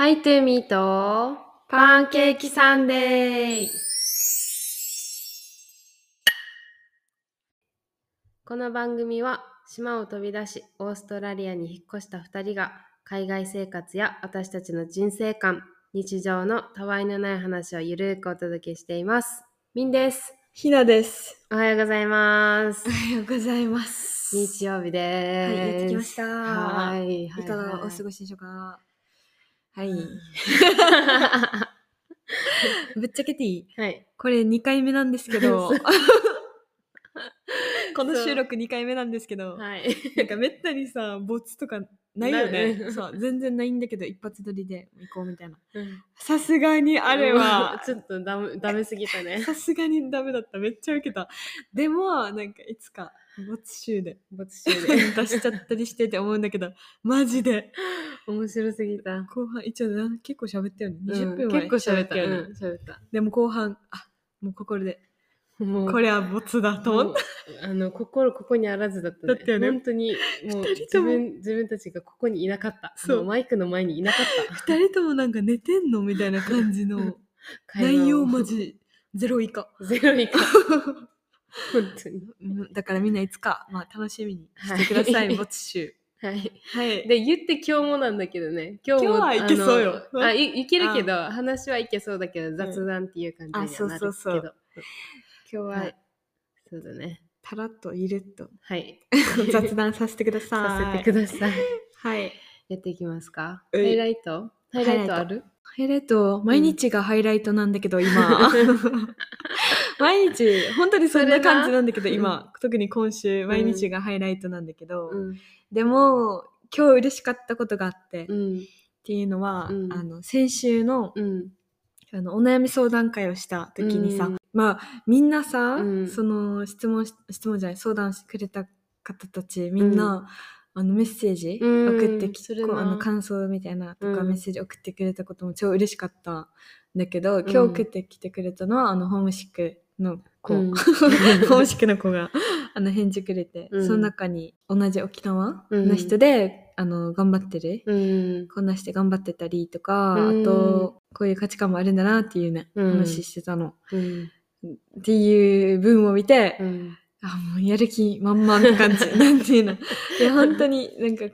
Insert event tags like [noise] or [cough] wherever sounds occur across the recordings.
ハイトゥーミーとパンケーキサンデーこの番組は島を飛び出しオーストラリアに引っ越した2人が海外生活や私たちの人生観日常のたわいのない話をゆるくお届けしていますミンですひなです。おはようございます [laughs] おはようございます。[laughs] 日曜日はい、ですやってきました。はいいかがお過ごしでしょうか？はい。[laughs] ぶっちゃけていい？はい。これ2回目なんですけど、[laughs] [laughs] この収録2回目なんですけど、はい。なんかめったにさ、ボツとかないよなね。い [laughs] そう、全然ないんだけど、一発撮りで行こうみたいな。うんさすがにあれは、[laughs] ちょっとダメダメすぎたね [laughs] さすがにダメだった。めっちゃウケた。でも、なんかいつか、ボツ集で没収で出しちゃったりしてって思うんだけど、マジで。面白すぎた後半、一応な結構喋ったよね。うん20分は結構喋ったよね。うん喋ったでも後半、あ、もう心で、もう。これはボツだと。思もっうあの心ここにあらずだったね。だったよね。本当にもう自二人とも。分自分たちがここにいなかった。そう。マイクの前にいなかった。た。二人ともなんか寝てんのみたいな感じの。[laughs] 内容マジゼロ以下。ゼロ以下。[laughs] 本当に。うんだからみんないつか、まあ楽しみにしてください、はい。ボツ集。はい。はい。で言って今日もなんだけどね。今日も今日はいけそうよ。あいいけるけど話はいけそうだけど雑談っていう感じにはなるけど、あそうそうそう。今日は、はい。そうだね。たらっとゆるっと。はい。[laughs] 雑談させてください。させてください。[laughs] はい。やっていきますか？ハイライト？ハイライトある？ハイライト、毎日がハイライトなんだけど、今。[laughs] 毎日、本当にそんな感じなんだけど、今、特に今週、毎日がハイライトなんだけど、うん。でも、今日嬉しかったことがあって、っうん。ていうのは、うん。あの、先週の、うん。あの、お悩み相談会をした時にさ、うんまあ、みんなさ、うん。その、質問し、質問じゃない、相談してくれた方たち、みんな、あの、メッセージうん。送ってきて、うあの、感想みたいなとか、うん。メッセージ送ってくれたことも超嬉しかったんだけど、ん。今日送ってきてくれたのは、あの、ホームシックの子、うん。[laughs] ホームシックの子が、あの、返事くれて、うん。その中に同じ沖縄の人で、あの、頑張ってる、うん。こんなして頑張ってたりとか、うん。あと、こういう価値観もあるんだなっていうね、うん。話してたの。うんっていう文を見て、うん。あ、もうやる気満々って感じ。[laughs] なんていうの。いや、本当になんか、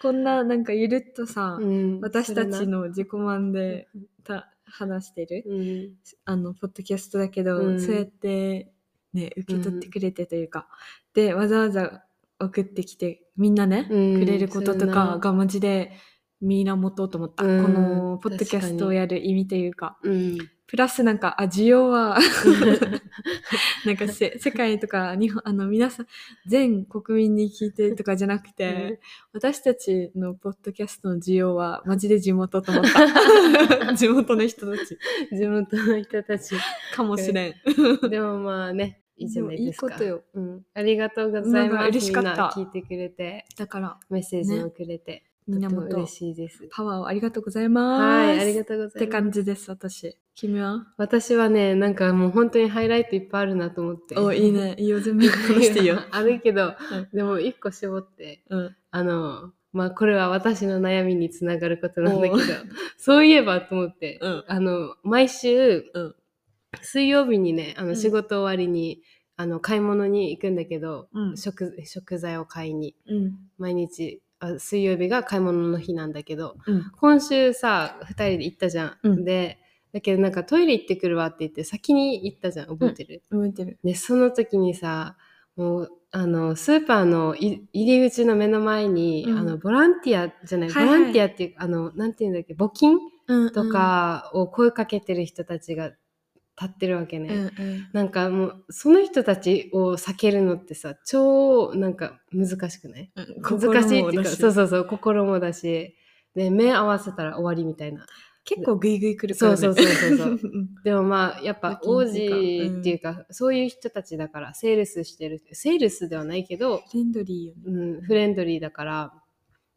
こんななんかゆるっとさ、うん。私たちの自己満でた話してる、うん。あの、ポッドキャストだけど、うん。そうやってね、受け取ってくれてというか、で、わざわざ送ってきて、みんなね、うん。くれることとかがマジで、みんな持とうと思った。うん。この、ポッドキャストをやる意味というか。うんプラスなんか、あ、需要は、[laughs] なんかせ世界とか日本、あの皆さん、全国民に聞いてとかじゃなくて、私たちのポッドキャストの需要はマジで地元と思った。[laughs] 地元の人たち。地元の人たちかもしれん。[laughs] でもまあねいいじゃないですか。いいことよ。うん、ありがとうございます。嬉しかった。聞いてくれて。だから、メッセージもくれて、みんなも嬉しいです。パワーをありがとうございます。はいありがとうございます。って感じです、私。君は？私はねなんかもう本当にハイライトいっぱいあるなと思って。お、いいね。いいよ、全部。[laughs] 話していいよ。あるけど、うん。でも一個絞ってうん。あのまあこれは私の悩みにつながることなんだけどおそういえばと思って、うん。あの毎週、うん。水曜日にねあのうん。仕事終わりに、あの買い物に行くんだけど、うん。食食材を買いに。うん。毎日あ水曜日が買い物の日なんだけどうん。今週さ2人で行ったじゃん。でだけどなんかトイレ行ってくるわって言って先に行ったじゃん覚えてる、覚えてる。でその時にさもうあのスーパーのい入り口の目の前に、うん。あのボランティアじゃない、はいはい。ボランティアっていうあのなんていうんだっけ募金？うんと、かを声かけてる人たちが立ってるわけね、うんうん。なんかもうその人たちを避けるのってさ超なんか難しくない？うん。難しいっていうかそうう。そうそう心もだし。で目合わせたら終わりみたいな結構グイグイ来るからね。そうそうそうそうでもまあやっぱ募王金っていうか子っていうか、そういう人たちだからセールスしてるセールスではないけど、フレンドリーよね。うん、フレンドリーだから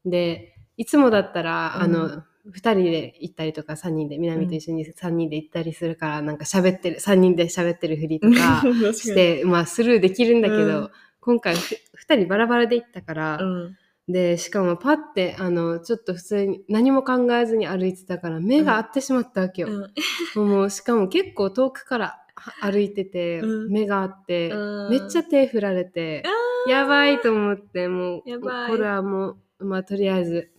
でいつもだったら、うん。あの2人で行ったりとか3人で南と一緒に3人で行ったりするから、なんか喋ってる3人で喋ってるふりとか [laughs] して、まあスルーできるんだけど、うん。今回2人バラバラで行ったから、うん。で、しかもパッて、あの、ちょっと普通に何も考えずに歩いてたから目が合ってしまったわけよ。うん。もうしかも結構遠くからは歩いてて、うん。目が合って、うん。めっちゃ手振られて、やばいと思って、もう、これはもう、まあとりあえず、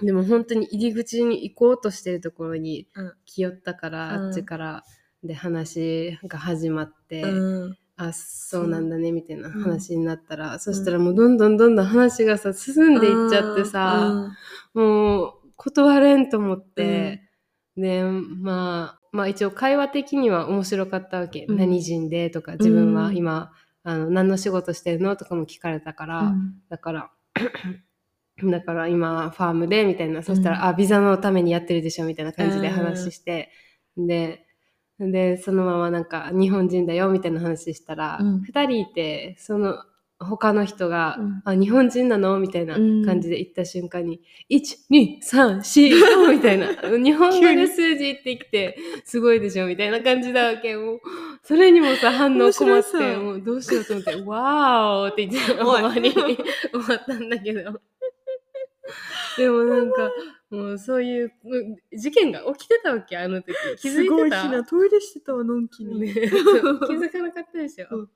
でも本当に入り口に行こうとしてるところにうん。来よったから、うん。あっちから、で話が始まって、うんあ、そう。なんだね、みたいなうん。話になったら、そしたらもうどんどんどんどん話がさ、進んでいっちゃってさ、もう断れんと思って、で、まあ、まあ一応会話的には面白かったわけ。うん。何人でとか、自分はうん。今、あの、何の仕事してるのとかも聞かれたから、うん。だから、[clears throat] だから今、ファームで、みたいな。そしたら、うん。あ、ビザのためにやってるでしょ、みたいな感じで話して、で、で、そのままなんか、日本人だよ、みたいな話したら、うん。二、人いて、その、他の人が、うん。あ、日本人なの？みたいなうん。感じで言った瞬間に、1、2、3、4、5 [laughs] みたいな。日本語で数字言ってきて、すごいでしょ？みたいな感じだわけ。もう、それにもさ、反応困って、もうどうしようと思って、わーおって言って、終わりに [laughs] 終わったんだけど。[laughs] でもなんか、もうそういううん事件が起きてたわけ、あの時。[laughs] 気づすごいいてたひなトイレしてたわのんきに、ね [laughs] 気づかなかったでしょ。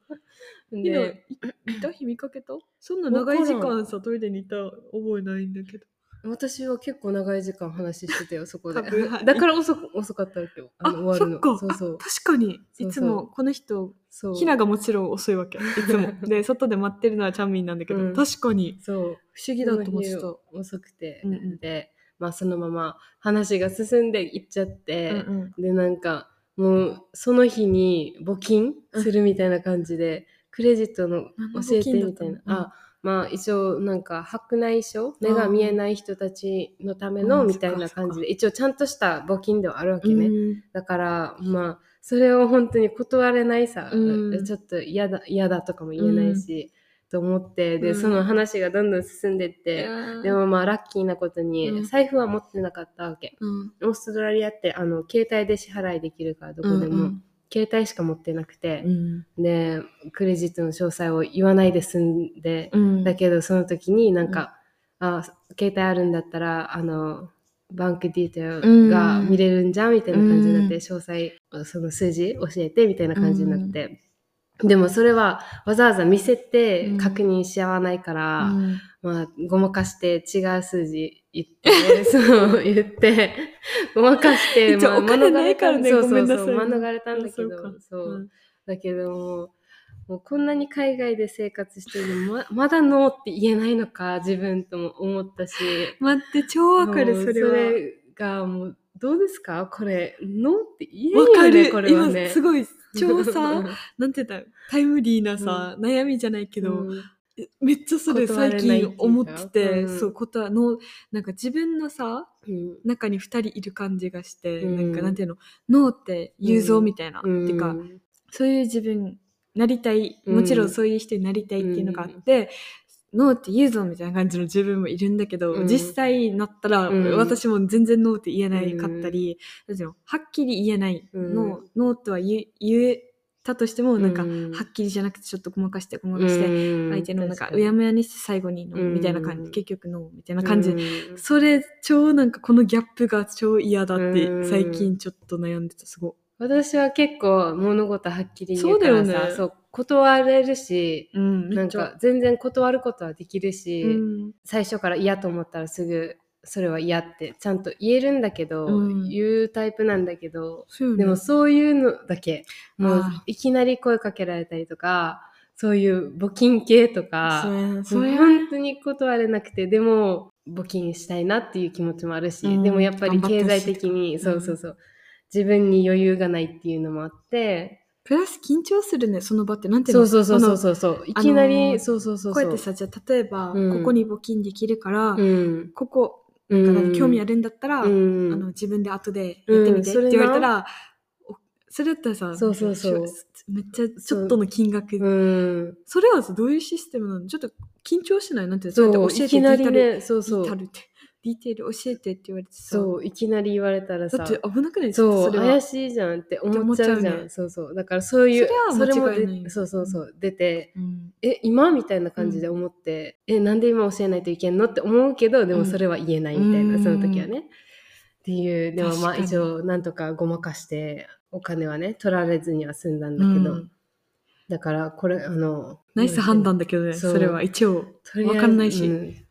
ひなでいいた？日見かけた？そんな長い時間さトイレにいた覚えないんだけど私は結構長い時間話してたよ、そこで。はいだから遅く遅かったわけよ。あの終わるの。そっかそうそうあ。確かにいつもこの人そう。ひながもちろん遅いわけいつも [laughs] で外で待ってるのはチャンミンなんだけど、うん確かにそう。不思議だと思ってた遅くて、うんうんで、まあそのまま話が進んでいっちゃって、うんうんで、なんか、もうその日に募金するみたいな感じで、クレジットの教えてみいな。ったたの？うんあ、まあ一応なんか白内障？目が見えない人たちのためのうん。みたいな感じで、一応ちゃんとした募金ではあるわけね。うん。だから、まあ、それを本当に断れないさ、うん。ちょっと嫌だ、嫌だとかも言えないし、と思って、で、うん。その話がどんどん進んでって、でもまあ、ラッキーなことに、うん。財布は持ってなかったわけ。うん。オーストラリアって、あの、携帯で支払いできるから、どこでも、うん携帯しか持ってなくてう、ん。で、クレジットの詳細を言わないで済んで、うん。だけど、その時になんか、あ、携帯あるんだったら、あの、バンクディテールが見れるんじゃんみたいな感じになって、うん。詳細、その数字教えてみたいな感じになって。でもそれはわざわざ見せてうん。確認し合わないから、うん。まあ、ごまかして違う数字言って、そう言って、[laughs] ごまかして、一応お金ないからねそうそうそう免れたんだけど、あそうう。うん。だけども、もうこんなに海外で生活してるのままだノーって言えないのか自分とも思ったし。待って超わかるそれは。がもうどうですか？これノーって言えわかるるよねこれはね。今すごい超さなんて言った？らタイムリーなさ、悩みじゃないけど、うんめっちゃそれ最近思ってて、うん。そうことはのなんか自分のさうん。中に2人いる感じがして、うん。なんかなんていうのノーって言うぞみたいな、うん。てかそういう自分なりたいうん。もちろんそういう人になりたいっていうのがあって、ノーって言うぞみたいな感じの自分もいるんだけど、うん。実際になったら、うん。私も全然ノーって言えないかったり、うのはっきり言えない、うん。ノーノーとは言えたとしてもなんか、うんはっきりじゃなくてちょっとごまかしてごまかして、うん。相手のなんかうやむやにして最後にの、うんみたいな感じ。結局のみたいな感じ、うん。それ超なんかこのギャップが超嫌だってうん。最近ちょっと悩んでたすご私は結構物事はっきり言うからさそうだよね。そう断れるしい、うん、めなんか全然断ることはできるし、うん。最初から嫌と思ったらすぐそれは嫌ってちゃんと言えるんだけど、うん。言うタイプなんだけどね。でもそういうのだけもういきなり声かけられたりとかそういう募金系とかそ本当に断れなくてでも募金したいなっていう気持ちもあるし、うん。でもやっぱり経済的に頑張ってほしいとか。そうそうそう。自分に余裕がないっていうのもあって。プラス緊張するねその場ってなんていうの？そうそうそうそううそう。いきなり、あのーそうそうそうそう。こうやってさじゃあ例えば、うん。ここに募金できるから、うん。ここか興味あるんだったら、うん。あの自分で後でやってみてって言われたら、おそれだったらさそうそうそう。めっちゃちょっとの金額、うん。それはさどういうシステムなの？ちょっと緊張しない？なんてそうやって教えていきなりそうそう。ディータルってディテール教えてって言われてさ。そういきなり言われたらさだって危なくない？そう怪しいじゃんって思っちゃうじゃん。ねそうそう。だからそういうそれはもそうそうそう出てうん。え今？みたいな感じで思って、えなんで今教えないといけんの？って思うけどでもうん。それは言えないみたいな、うん。その時はね。っていうでもまあ一応なんとかごまかしてお金はね取られずには済んだんだけど、うん。だからこれあのナイス判断だけどねそれは一応とりあえずわかんないし。うん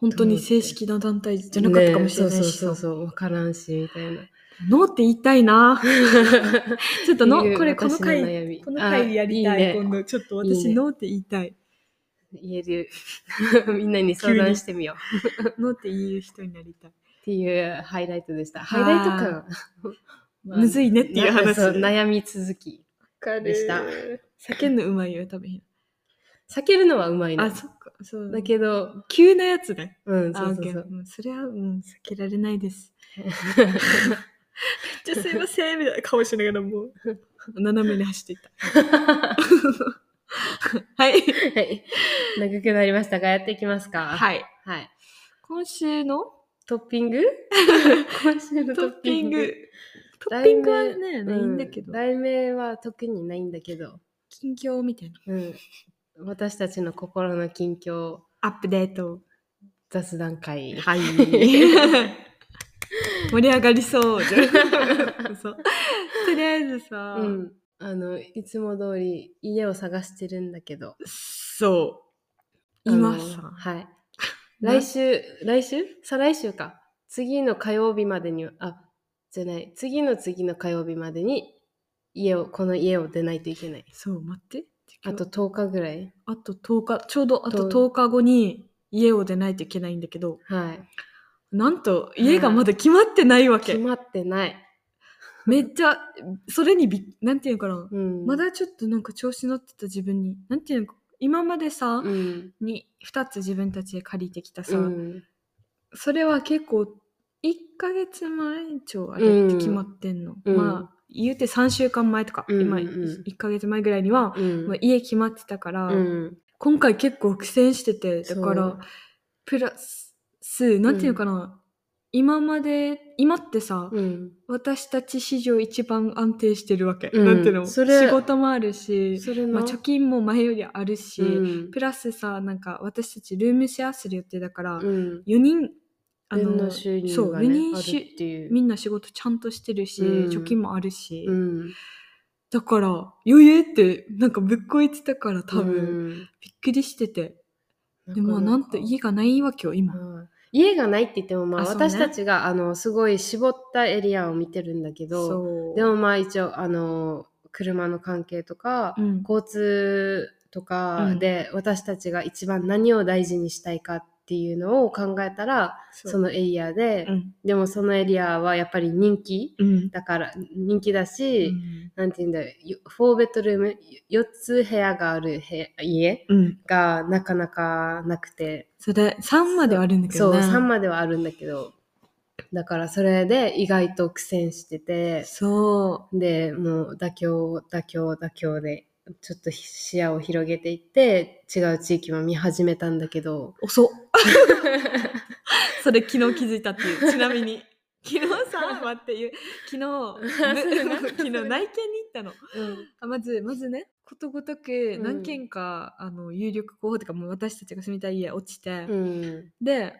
本当に正式な団体じゃなかったかもしれないしねそうそうさそう。そう分からんしみたいな。ノーって言いたいな。[laughs] ちょっとのこれこの私回この回やりたい。あいいね。今度ちょっといいね。私ノーって言いたい。言える。[laughs] みんなに相談してみよう。ノーって言える人になりたい。っていうハイライトでした。はハイライトか。ま [laughs] あむずいねっていう話。悩み続き。かでした。叫んのうまいよ多分。避けるのはうまいの。あそっかそう。だけど、急なやつね。うん、そあうそうそう。うんそれは、うん、避けられないです。[laughs] じゃあすいませんみたいな顔しながらもう。[laughs] 斜めに走っていった。[laughs] はい。はい。長くなりましたが、やっていきますか。い。はい。はい。今週のトッピング？今週のトッピング。トッピング。はねないんだけど、う題名は特にないんだけど、近況みたいな。うん。私たちの心の近況アップデート雑談会。はい [laughs] 盛り上がりそうじゃんとりあえずさ、うん。あの、いつも通り家を探してるんだけど。そう今さはい。な？来週、来週？再来週か。次の火曜日までには、あ、じゃない、次の次の火曜日までに家を、この家を出ないといけない。そう待ってあと10日ぐらい。あと10日。ちょうどあとと10日後に家を出ないといけないんだけど。はい。なんと家がまだ決まってないわけ、決まってない。めっちゃそれにびなんていうのかな、うん。まだちょっとなんか調子乗ってた自分に。なんていうのか。今までさ、うん。に2つ自分たちで借りてきたさ、うん。それは結構1ヶ月前超あれって決まってんの、うん。まあ言うて3週間前とか、うん今うんうん。1ヶ月前ぐらいには、うん。まあ、家決まってたから、うん。今回結構苦戦しててだからプラスなんていうのかな、今まで今ってさ、うん。私たち史上一番安定してるわけ、うん。なんていうのそれ仕事もあるし、それの、まあ、貯金も前よりあるし、うん。プラスさなんか私たちルームシェアする予定だから、うん。4人あ分の収入そうが、ね、4人あるしっていう。みんな仕事ちゃんとしてるし、うん。貯金もあるし、うん。だから余裕ってなんかぶっこいてたから多分、うん。びっくりしてて。だでもなんと家がないわけよ今、うん。家がないって言っても、まあ、私たちがあのすごい絞ったエリアを見てるんだけどでもまあ一応あの車の関係とか、うん。交通とかで私たちが一番何を大事にしたいかっていうのを考えたらそう。そのエリアで、うん。でもそのエリアはやっぱり人気うん。だから人気だし、うん。なんていうんだよ4ベッドルーム4つ部屋がある部屋家うん。がなかなかなくて。それ3まではあるんだけそうどね3まではあるんだけど。だからそれで意外と苦戦してて。そでもう妥協妥協妥協でちょっと視野を広げていって違う地域も見始めたんだけど。う遅っ。[laughs] それ昨日気づいたっていう。ちなみに。[laughs] 昨日さ待っていう。昨日 [laughs] 昨日内見に行ったの。うん。あまずまずねことごとく何件か、あの有力候補とかもう私たちが住みたい家落ちて、うん。で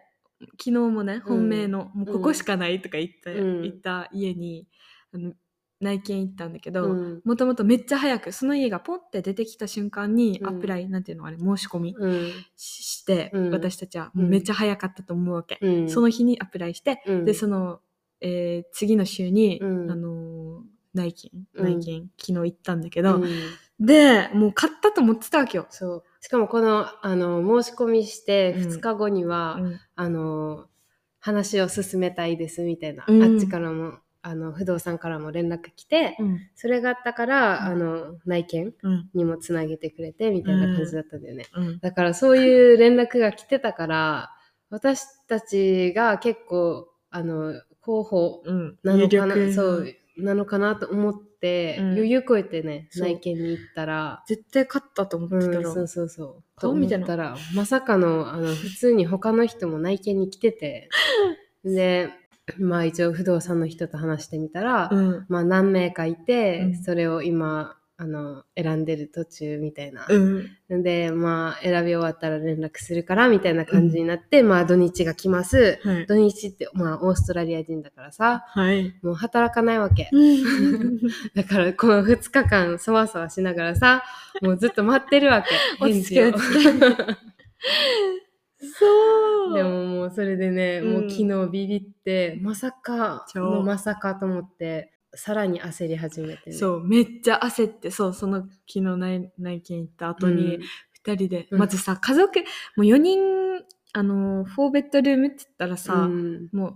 昨日もね本命の、もうここしかないとか言って、うん。行った家にあの内見行ったんだけど、うん。もともとめっちゃ早くその家がポンって出てきた瞬間にうん。アプライ、なんていうのあれ申し込みうん。しして、うん。私たちはうん。めっちゃ早かったと思うわけ、うん。その日にアプライして、うん。でその、えー次の週に、うん。あのー内見うん。内見、昨日行ったんだけど、うん。でもう買ったと思ってたわけよ、そう。しかもこのあの申し込みしてうん。2日後には、うん。あの話を進めたいですみたいな、うん。あっちからもあの不動産からも連絡来て、うん。それがあったから、うん。あの内見うん。にもつなげてくれてみたいな感じだったんだよね、うん。だからそういう連絡が来てたから [laughs] 私たちが結構あの候補うん。なのかな有力。そうなのかなと思って、うん。余裕超えてね、内見に行ったら、絶対勝ったと思ってたら、うん、そうそうそう。と思ったら、まさかの、あの、普通に他の人も内見に来てて、[laughs] で、まあ一応不動産の人と話してみたら、うん。まあ何名かいて、うんそれを今、あの、選んでる途中みたいな。うん。で、まあ選び終わったら連絡するからみたいな感じになって、まあ土日が来ます。はい。土日って、まあオーストラリア人だからさ、はい。もう働かないわけ。[laughs] だからこの2日間そわそわしながらさ、もうずっと待ってるわけ。[laughs] 落ち着け返事を [laughs] そう。でももうそれでね、うん。もう昨日ビビって、まさか超。のまさかと思って、さらに焦り始めてね。そう、めっちゃ焦って、そう、その昨日内内見行った後に、二人で、うん。まずさ、家族、もう4人、あの、4ベッドルームって言ったらさ、うん、もう、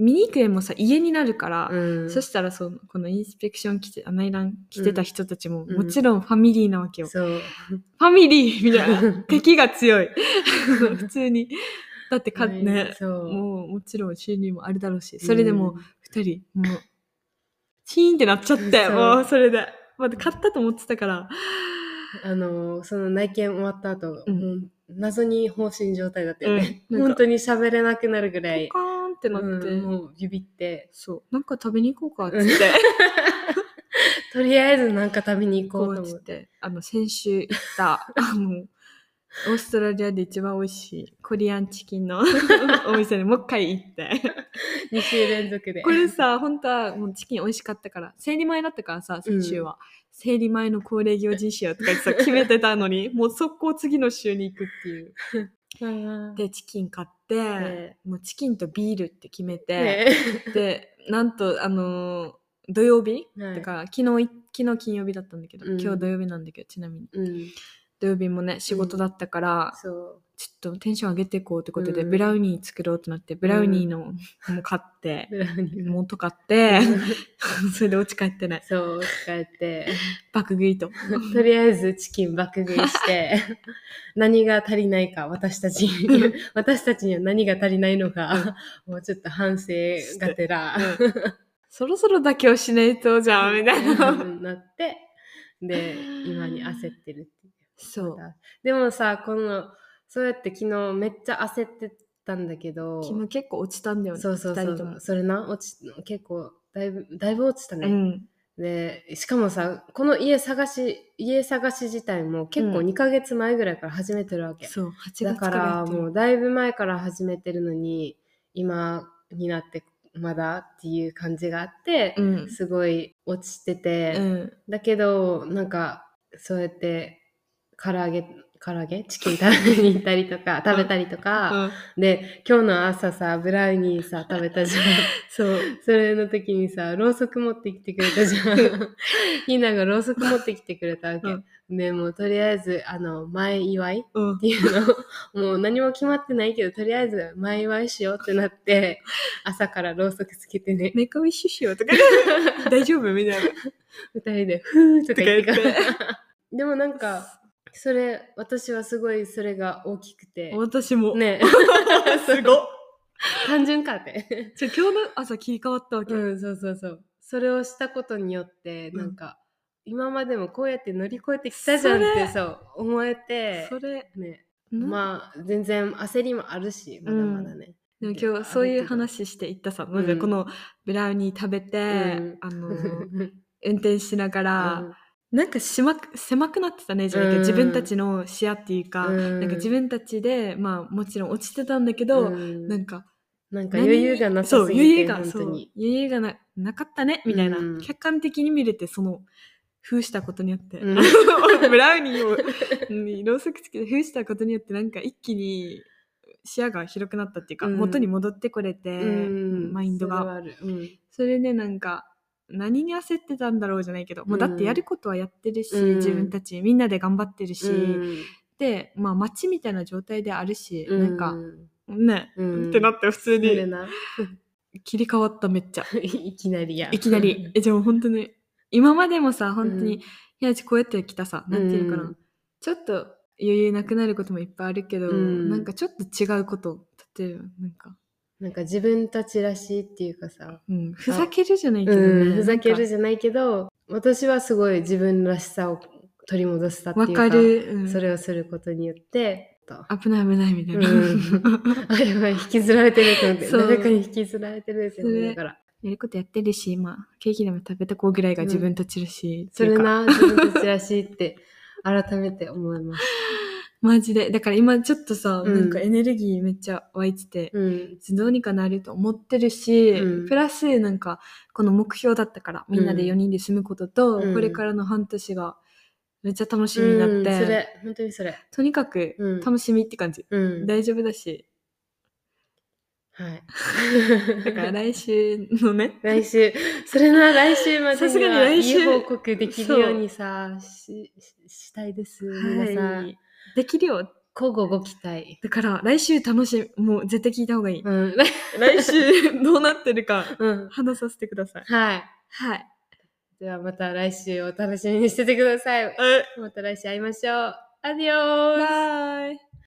見に行く絵もさ、家になるから、うん、そしたらそう、このインスペクション来て、あ内覧来てた人たちも、うんもちろんファミリーなわけよ。そう。ファミリーみたいな。[laughs] 敵が強い。[laughs] 普通に。だってか、ね、そう。もうもちろん収入もあるだろうし、それでもう二人、もう、チーンってなっちゃって、もうそれで。まだ買ったと思ってたから。あの、その内見終わった後、うん謎に放心状態だったよね。うん本当に喋れなくなるぐらいってなって、うんもうビビって、そう、なんか食べに行こうかっつって、[laughs] とりあえずなんか食べに行ここうと思っ。てて、あの、先週行った、[laughs] あの、オーストラリアで一番美味しいコリアンチキンの [laughs] お店にもう一回行って。2週連続で。これさ、本当はもうチキン美味しかったから、生理前だったからさ、先週は。生理前の恒例行事にしようとか言ってさ、決めてたのに、もう速攻次の週に行くっていう。うん、で、チキン買って、ねもうチキンとビールって決めて、ねで、なんと、あのー土曜日、はい。だから昨日い、昨日金曜日だったんだけど、うん。今日土曜日なんだけど、ちなみに。うん、土曜日もね、仕事だったから、そう。ちょっとテンション上げていこうってことで、うん。ブラウニー作ろうとなって、ブラウニーのも買って、[laughs] ブラウニー。元買って、[laughs] それで落ち帰ってね、そう、帰って、爆食いと。[laughs] とりあえずチキン爆食いして、何が足りないか、私たちに、私たちには何が足りないのか、もうちょっと反省がてら、そろそろ妥協しないとじゃん、みたいな。なって、で、今に焦ってるっ。そう。でもさ、この、そうやって昨日めっちゃ焦ってたんだけど、昨日結構落ちたんだよね、そうそうそう。。それな、落ち、結構、だいぶ、だいぶ落ちたね。うん。で、しかもさ、この家探し、家探し自体も結構うん2ヶ月前ぐらいから始めてるわけ。そう、8月だからもうだいぶ前から始めてるのに、今になってまだっていう感じがあって、うん。すごい落ちてて、うん。だけど、なんか、そうやって、唐揚げ、唐揚げ？チキン食べに行ったりとか、食べたりとか、うんで、今日の朝さ、ブラウニーさ、[laughs] 食べたじゃん。そう。それの時にさ、ろうそく持ってきてくれたじゃん。ひながろうそく持ってきてくれたわけ。うんで、もうとりあえず、あの、前祝いっうんていうのを、もう何も決まってないけど、とりあえず前祝いしようってなって、朝からろうそくつけてね、メイクウィッシュしようとか、大丈夫？みたいな。二人で、ふーとか言ってから。でもなんか、それ、私はすごいそれが大きくて、私も。ね、[laughs] すごっ。単純かって。じゃあ今日の朝切り替わったわけ。うん、そうそうそう。それをしたことによって、うんなんか、今までもこうやって乗り越えてきたじゃんってそそう思えて、それ、ね、ままあ全然焦りもあるし、まだまだね。でも今日そういう話していったさ、まずこのブラウニー食べて、うんあの、う [laughs] ん運転しながら、なんか狭く狭くなってたねじゃない自分たちの視野っていうか、うん。なんか自分たちでまあもちろん落ちてたんだけど、うん。なんかなんか余裕がなさすぎて、そう余裕がそう本当に。余裕がななかったねみたいな、うん客観的に見れてその封したことによって、うん。[laughs] ブラウニーをにろうそくつけて封したことによってなんか一気に視野が広くなったっていうか、うん。元に戻ってこれて、うん。マインドが。それはある。うん。それでなんか何に焦ってたんだろうじゃないけど、もうだってやることはやってるし、うん。自分たちみんなで頑張ってるし、うん。でまあ街みたいな状態であるし、なんかうんね、うん。ってなって普通にな [laughs] 切り替わっためっちゃ。[laughs] いきなりや。いきなり。[laughs] えじゃあ本当に今までもさ本当に、うん。ひなちこうやってきたさなんていうのかな、うんちょっと余裕なくなることもいっぱいあるけど、うん。なんかちょっと違うこと例えばなんかなんか自分たちらしいっていうかさ、うん、ふざけるじゃないけどね。うん、ふざけるじゃないけど、私はすごい自分らしさを取り戻したっていうか、わかる。うんそれをすることによって、と危ない危ないみたいな。うん [laughs] あ、やばい、引きずられてると思って、誰かに引きずられてるって思いながら。やることやってるし、まあ、ケーキでも食べたこうぐらいが自分たちらしいってそいうか、れな、自分たちらしいって、改めて思います。マジで。だから今ちょっとさ、うんなんかエネルギーめっちゃ湧いてて、うん。どうにかなると思ってるし、うんプラスなんか、この目標だったから、みんなで4人で住むことと、うんこれからの半年がめっちゃ楽しみになって、うんそれ、本当にそれ。とにかくうん楽しみって感じ。うん。大丈夫だし。はい。[laughs] だから来週のね、[laughs] 来週、それな、来週までさすがに来週いい報告できるようにさ、し、ししたいです。皆さん、はい。できるよ。交互ご期待。だから来週楽しみ、もう絶対聞いた方がいい。うん。[laughs] 来週どうなってるかうん。話させてください。はい。はい。ではまた来週お楽しみにしててください。また来週会いましょう。アディオースバイ